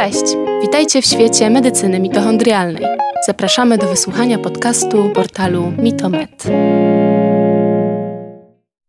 Cześć! Witajcie w świecie medycyny mitochondrialnej. Zapraszamy do wysłuchania podcastu portalu Mitomed.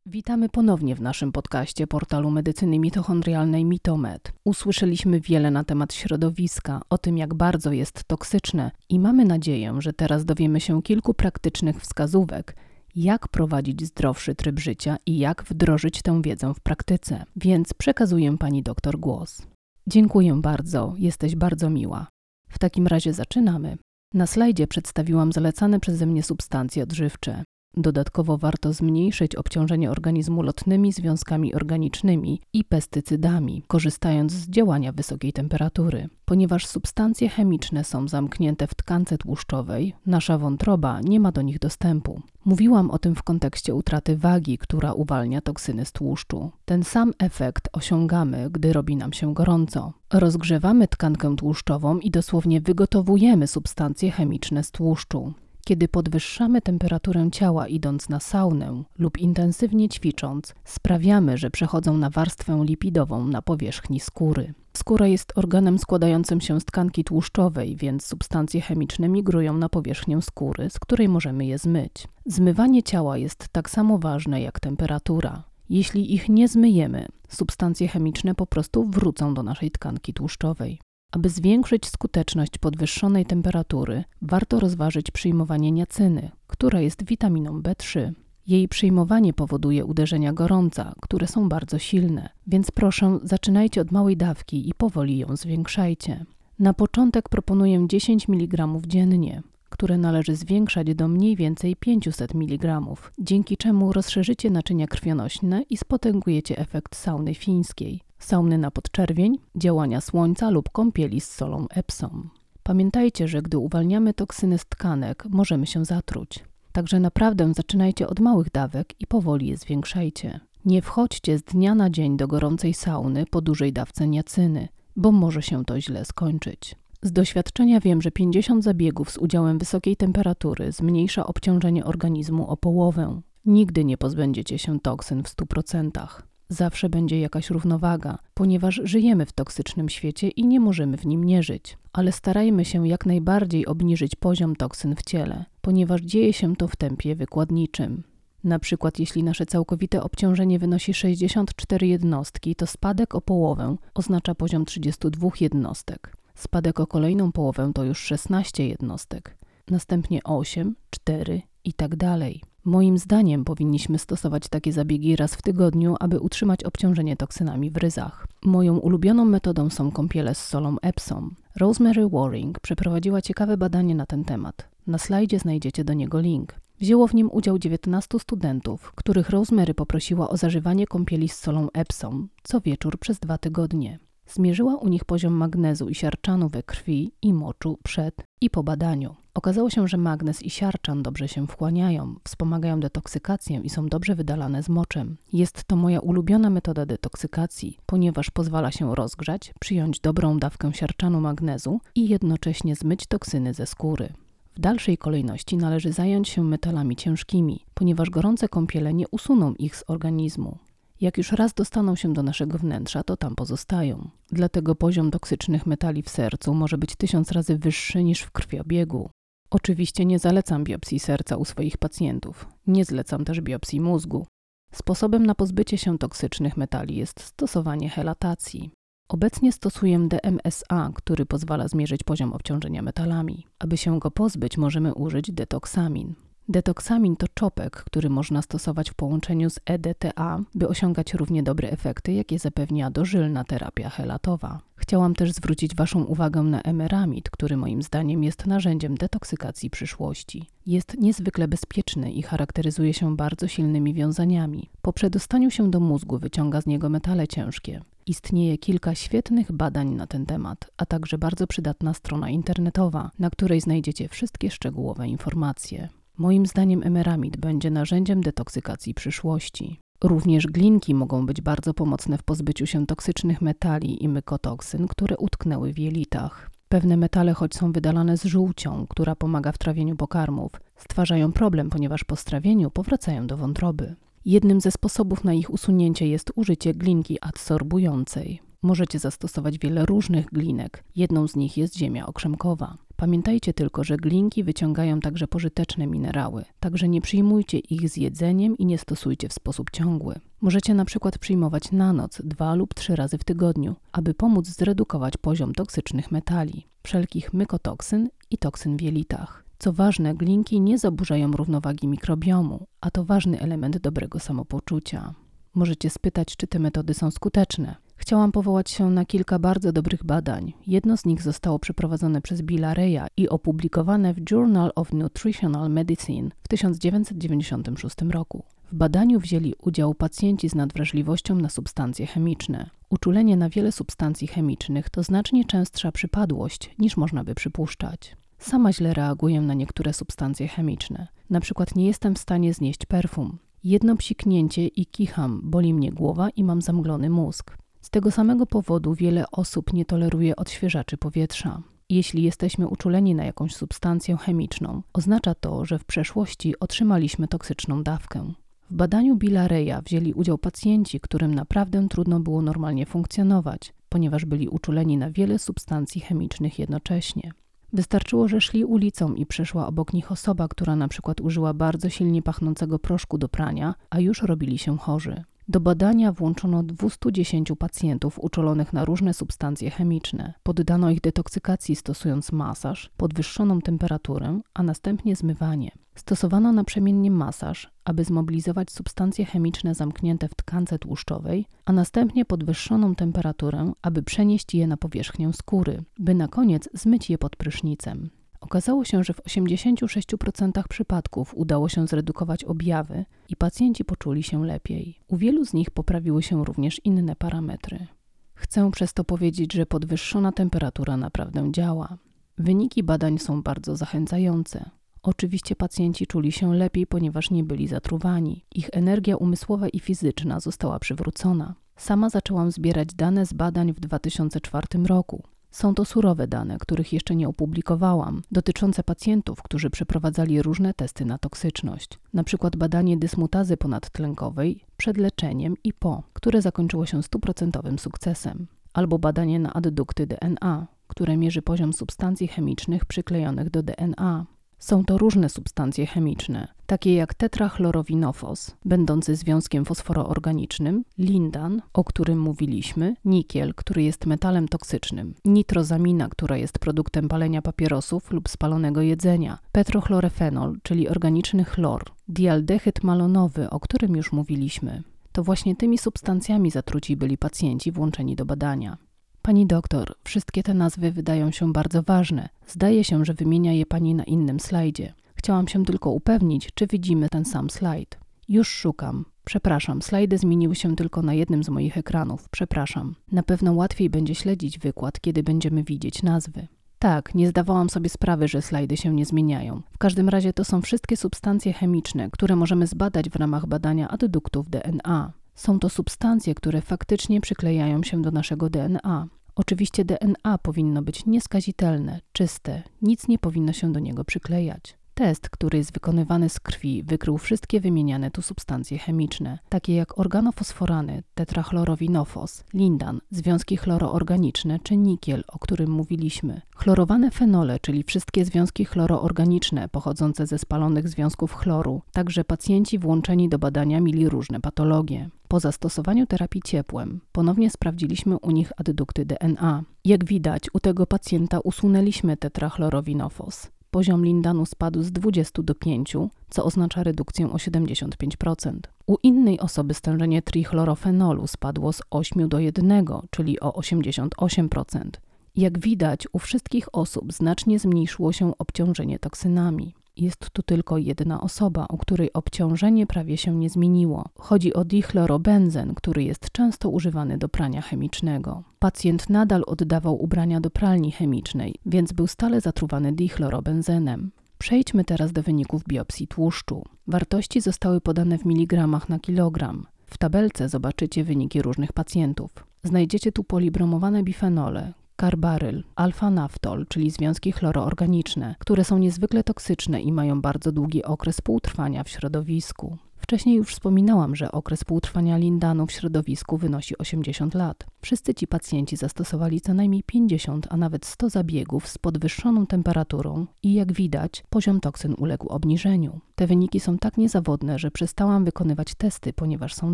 Witamy ponownie w naszym podcaście portalu medycyny mitochondrialnej Mitomed. Usłyszeliśmy wiele na temat środowiska, o tym jak bardzo jest toksyczne i mamy nadzieję, że teraz dowiemy się kilku praktycznych wskazówek, jak prowadzić zdrowszy tryb życia i jak wdrożyć tę wiedzę w praktyce. Więc przekazuję pani doktor głos. Dziękuję bardzo, jesteś bardzo miła. W takim razie zaczynamy. Na slajdzie przedstawiłam zalecane przeze mnie substancje odżywcze. Dodatkowo warto zmniejszyć obciążenie organizmu lotnymi związkami organicznymi i pestycydami, korzystając z działania wysokiej temperatury. Ponieważ substancje chemiczne są zamknięte w tkance tłuszczowej, nasza wątroba nie ma do nich dostępu. Mówiłam o tym w kontekście utraty wagi, która uwalnia toksyny z tłuszczu. Ten sam efekt osiągamy, gdy robi nam się gorąco. Rozgrzewamy tkankę tłuszczową i dosłownie wygotowujemy substancje chemiczne z tłuszczu. Kiedy podwyższamy temperaturę ciała idąc na saunę lub intensywnie ćwicząc, sprawiamy, że przechodzą na warstwę lipidową na powierzchni skóry. Skóra jest organem składającym się z tkanki tłuszczowej, więc substancje chemiczne migrują na powierzchnię skóry, z której możemy je zmyć. Zmywanie ciała jest tak samo ważne jak temperatura. Jeśli ich nie zmyjemy, substancje chemiczne po prostu wrócą do naszej tkanki tłuszczowej. Aby zwiększyć skuteczność podwyższonej temperatury, warto rozważyć przyjmowanie niacyny, która jest witaminą B3. Jej przyjmowanie powoduje uderzenia gorąca, które są bardzo silne, więc proszę zaczynajcie od małej dawki i powoli ją zwiększajcie. Na początek proponuję 10 mg dziennie, które należy zwiększać do mniej więcej 500 mg, dzięki czemu rozszerzycie naczynia krwionośne i spotęgujecie efekt sauny fińskiej sauny na podczerwień, działania słońca lub kąpieli z solą Epsom. Pamiętajcie, że gdy uwalniamy toksyny z tkanek, możemy się zatruć. Także naprawdę zaczynajcie od małych dawek i powoli je zwiększajcie. Nie wchodźcie z dnia na dzień do gorącej sauny po dużej dawce niacyny, bo może się to źle skończyć. Z doświadczenia wiem, że 50 zabiegów z udziałem wysokiej temperatury zmniejsza obciążenie organizmu o połowę. Nigdy nie pozbędziecie się toksyn w 100% zawsze będzie jakaś równowaga, ponieważ żyjemy w toksycznym świecie i nie możemy w nim nie żyć. Ale starajmy się jak najbardziej obniżyć poziom toksyn w ciele, ponieważ dzieje się to w tempie wykładniczym. Na przykład, jeśli nasze całkowite obciążenie wynosi 64 jednostki, to spadek o połowę oznacza poziom 32 jednostek. Spadek o kolejną połowę to już 16 jednostek, następnie 8, 4 i tak dalej. Moim zdaniem powinniśmy stosować takie zabiegi raz w tygodniu, aby utrzymać obciążenie toksynami w ryzach. Moją ulubioną metodą są kąpiele z solą Epsom. Rosemary Waring przeprowadziła ciekawe badanie na ten temat. Na slajdzie znajdziecie do niego link. Wzięło w nim udział 19 studentów, których Rosemary poprosiła o zażywanie kąpieli z solą Epsom co wieczór przez dwa tygodnie. Zmierzyła u nich poziom magnezu i siarczanu we krwi i moczu przed i po badaniu. Okazało się, że magnez i siarczan dobrze się wchłaniają, wspomagają detoksykację i są dobrze wydalane z moczem. Jest to moja ulubiona metoda detoksykacji, ponieważ pozwala się rozgrzać, przyjąć dobrą dawkę siarczanu magnezu i jednocześnie zmyć toksyny ze skóry. W dalszej kolejności należy zająć się metalami ciężkimi, ponieważ gorące kąpiele nie usuną ich z organizmu. Jak już raz dostaną się do naszego wnętrza, to tam pozostają. Dlatego poziom toksycznych metali w sercu może być tysiąc razy wyższy niż w krwiobiegu. Oczywiście nie zalecam biopsji serca u swoich pacjentów. Nie zlecam też biopsji mózgu. Sposobem na pozbycie się toksycznych metali jest stosowanie helatacji. Obecnie stosuję DMSA, który pozwala zmierzyć poziom obciążenia metalami. Aby się go pozbyć, możemy użyć detoksamin. Detoksamin to czopek, który można stosować w połączeniu z EDTA, by osiągać równie dobre efekty, jakie zapewnia dożylna terapia helatowa. Chciałam też zwrócić Waszą uwagę na emeramid, który moim zdaniem jest narzędziem detoksykacji przyszłości. Jest niezwykle bezpieczny i charakteryzuje się bardzo silnymi wiązaniami. Po przedostaniu się do mózgu wyciąga z niego metale ciężkie. Istnieje kilka świetnych badań na ten temat, a także bardzo przydatna strona internetowa, na której znajdziecie wszystkie szczegółowe informacje. Moim zdaniem emeramid będzie narzędziem detoksykacji przyszłości. Również glinki mogą być bardzo pomocne w pozbyciu się toksycznych metali i mykotoksyn, które utknęły w jelitach. Pewne metale, choć są wydalane z żółcią, która pomaga w trawieniu pokarmów, stwarzają problem, ponieważ po strawieniu powracają do wątroby. Jednym ze sposobów na ich usunięcie jest użycie glinki adsorbującej. Możecie zastosować wiele różnych glinek. Jedną z nich jest ziemia okrzemkowa. Pamiętajcie tylko, że glinki wyciągają także pożyteczne minerały, także nie przyjmujcie ich z jedzeniem i nie stosujcie w sposób ciągły. Możecie na przykład przyjmować na noc dwa lub trzy razy w tygodniu, aby pomóc zredukować poziom toksycznych metali, wszelkich mykotoksyn i toksyn w jelitach. Co ważne, glinki nie zaburzają równowagi mikrobiomu, a to ważny element dobrego samopoczucia. Możecie spytać, czy te metody są skuteczne. Chciałam powołać się na kilka bardzo dobrych badań. Jedno z nich zostało przeprowadzone przez Billa Reya i opublikowane w Journal of Nutritional Medicine w 1996 roku. W badaniu wzięli udział pacjenci z nadwrażliwością na substancje chemiczne. Uczulenie na wiele substancji chemicznych to znacznie częstsza przypadłość niż można by przypuszczać. Sama źle reaguję na niektóre substancje chemiczne. Na przykład nie jestem w stanie znieść perfum. Jedno psiknięcie i kicham, boli mnie głowa i mam zamglony mózg. Tego samego powodu wiele osób nie toleruje odświeżaczy powietrza. Jeśli jesteśmy uczuleni na jakąś substancję chemiczną, oznacza to, że w przeszłości otrzymaliśmy toksyczną dawkę. W badaniu Billa Reya wzięli udział pacjenci, którym naprawdę trudno było normalnie funkcjonować, ponieważ byli uczuleni na wiele substancji chemicznych jednocześnie. Wystarczyło, że szli ulicą i przeszła obok nich osoba, która na przykład użyła bardzo silnie pachnącego proszku do prania, a już robili się chorzy. Do badania włączono 210 pacjentów uczulonych na różne substancje chemiczne. Poddano ich detoksykacji stosując masaż, podwyższoną temperaturę, a następnie zmywanie. Stosowano naprzemiennie masaż, aby zmobilizować substancje chemiczne zamknięte w tkance tłuszczowej, a następnie podwyższoną temperaturę, aby przenieść je na powierzchnię skóry, by na koniec zmyć je pod prysznicem. Okazało się, że w 86% przypadków udało się zredukować objawy i pacjenci poczuli się lepiej. U wielu z nich poprawiły się również inne parametry. Chcę przez to powiedzieć, że podwyższona temperatura naprawdę działa. Wyniki badań są bardzo zachęcające. Oczywiście pacjenci czuli się lepiej, ponieważ nie byli zatruwani. Ich energia umysłowa i fizyczna została przywrócona. Sama zaczęłam zbierać dane z badań w 2004 roku. Są to surowe dane, których jeszcze nie opublikowałam, dotyczące pacjentów, którzy przeprowadzali różne testy na toksyczność, przykład badanie dysmutazy ponadtlenkowej przed leczeniem i po, które zakończyło się stuprocentowym sukcesem, albo badanie na addukty DNA, które mierzy poziom substancji chemicznych przyklejonych do DNA. Są to różne substancje chemiczne, takie jak tetrachlorowinofos, będący związkiem fosforoorganicznym, lindan, o którym mówiliśmy, nikiel, który jest metalem toksycznym, nitrozamina, która jest produktem palenia papierosów lub spalonego jedzenia, petrochlorefenol, czyli organiczny chlor, dialdehyd malonowy, o którym już mówiliśmy. To właśnie tymi substancjami zatruci byli pacjenci włączeni do badania. Pani doktor, wszystkie te nazwy wydają się bardzo ważne. Zdaje się, że wymienia je pani na innym slajdzie. Chciałam się tylko upewnić, czy widzimy ten sam slajd. Już szukam. Przepraszam, slajdy zmieniły się tylko na jednym z moich ekranów. Przepraszam. Na pewno łatwiej będzie śledzić wykład, kiedy będziemy widzieć nazwy. Tak, nie zdawałam sobie sprawy, że slajdy się nie zmieniają. W każdym razie to są wszystkie substancje chemiczne, które możemy zbadać w ramach badania adduktów DNA. Są to substancje, które faktycznie przyklejają się do naszego DNA. Oczywiście DNA powinno być nieskazitelne, czyste, nic nie powinno się do niego przyklejać. Test, który jest wykonywany z krwi, wykrył wszystkie wymieniane tu substancje chemiczne, takie jak organofosforany, tetrachlorowinofos, lindan, związki chloroorganiczne czy nikiel, o którym mówiliśmy. Chlorowane fenole, czyli wszystkie związki chloroorganiczne pochodzące ze spalonych związków chloru. Także pacjenci włączeni do badania mieli różne patologie. Po zastosowaniu terapii ciepłem ponownie sprawdziliśmy u nich addukty DNA. Jak widać, u tego pacjenta usunęliśmy tetrachlorowinofos poziom lindanu spadł z 20 do 5, co oznacza redukcję o 75%. U innej osoby stężenie trichlorofenolu spadło z 8 do 1, czyli o 88%. Jak widać, u wszystkich osób znacznie zmniejszyło się obciążenie toksynami. Jest tu tylko jedna osoba, u której obciążenie prawie się nie zmieniło. Chodzi o dichlorobenzen, który jest często używany do prania chemicznego. Pacjent nadal oddawał ubrania do pralni chemicznej, więc był stale zatruwany dichlorobenzenem. Przejdźmy teraz do wyników biopsji tłuszczu. Wartości zostały podane w miligramach na kilogram. W tabelce zobaczycie wyniki różnych pacjentów. Znajdziecie tu polibromowane bifenole, karbaryl, alfa-naftol, czyli związki chloroorganiczne, które są niezwykle toksyczne i mają bardzo długi okres półtrwania w środowisku. Wcześniej już wspominałam, że okres półtrwania lindanu w środowisku wynosi 80 lat. Wszyscy ci pacjenci zastosowali co najmniej 50, a nawet 100 zabiegów z podwyższoną temperaturą i jak widać, poziom toksyn uległ obniżeniu. Te wyniki są tak niezawodne, że przestałam wykonywać testy, ponieważ są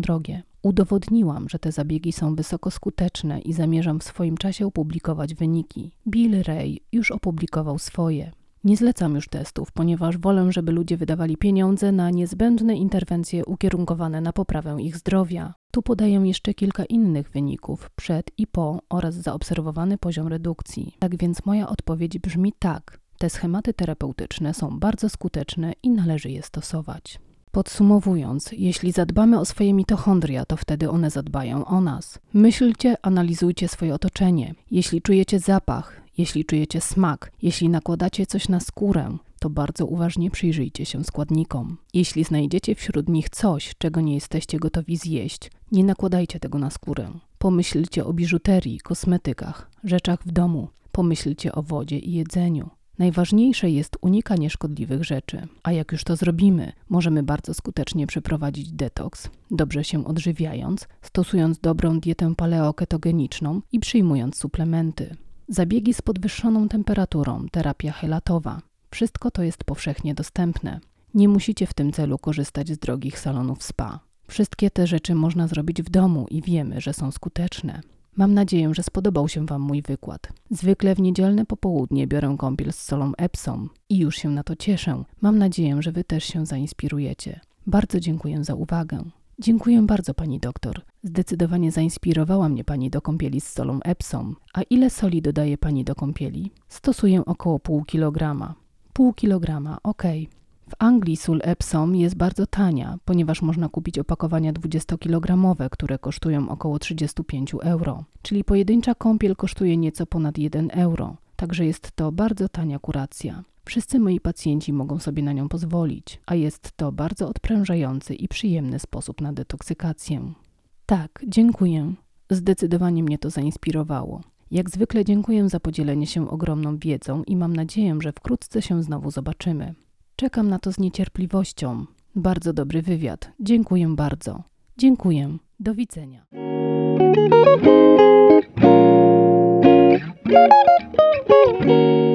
drogie. Udowodniłam, że te zabiegi są wysoko skuteczne i zamierzam w swoim czasie opublikować wyniki. Bill Ray już opublikował swoje. Nie zlecam już testów, ponieważ wolę, żeby ludzie wydawali pieniądze na niezbędne interwencje ukierunkowane na poprawę ich zdrowia. Tu podaję jeszcze kilka innych wyników przed i po oraz zaobserwowany poziom redukcji. Tak więc moja odpowiedź brzmi tak. Te schematy terapeutyczne są bardzo skuteczne i należy je stosować. Podsumowując, jeśli zadbamy o swoje mitochondria, to wtedy one zadbają o nas. Myślcie, analizujcie swoje otoczenie. Jeśli czujecie zapach, jeśli czujecie smak, jeśli nakładacie coś na skórę, to bardzo uważnie przyjrzyjcie się składnikom. Jeśli znajdziecie wśród nich coś, czego nie jesteście gotowi zjeść, nie nakładajcie tego na skórę. Pomyślcie o biżuterii, kosmetykach, rzeczach w domu. Pomyślcie o wodzie i jedzeniu. Najważniejsze jest unikanie szkodliwych rzeczy, a jak już to zrobimy, możemy bardzo skutecznie przeprowadzić detoks, dobrze się odżywiając, stosując dobrą dietę paleoketogeniczną i przyjmując suplementy. Zabiegi z podwyższoną temperaturą, terapia helatowa. Wszystko to jest powszechnie dostępne. Nie musicie w tym celu korzystać z drogich salonów spa. Wszystkie te rzeczy można zrobić w domu i wiemy, że są skuteczne. Mam nadzieję, że spodobał się Wam mój wykład. Zwykle w niedzielne popołudnie biorę kąpiel z solą Epsom i już się na to cieszę. Mam nadzieję, że Wy też się zainspirujecie. Bardzo dziękuję za uwagę. Dziękuję bardzo, pani doktor. Zdecydowanie zainspirowała mnie pani do kąpieli z solą Epsom. A ile soli dodaje pani do kąpieli? Stosuję około pół kilograma. Pół kilograma. Okay. W Anglii sól Epsom jest bardzo tania, ponieważ można kupić opakowania 20-kilogramowe, które kosztują około 35 euro. Czyli pojedyncza kąpiel kosztuje nieco ponad 1 euro także jest to bardzo tania kuracja. Wszyscy moi pacjenci mogą sobie na nią pozwolić, a jest to bardzo odprężający i przyjemny sposób na detoksykację. Tak, dziękuję. Zdecydowanie mnie to zainspirowało. Jak zwykle dziękuję za podzielenie się ogromną wiedzą i mam nadzieję, że wkrótce się znowu zobaczymy. Czekam na to z niecierpliwością. Bardzo dobry wywiad. Dziękuję bardzo. Dziękuję. Do widzenia. Música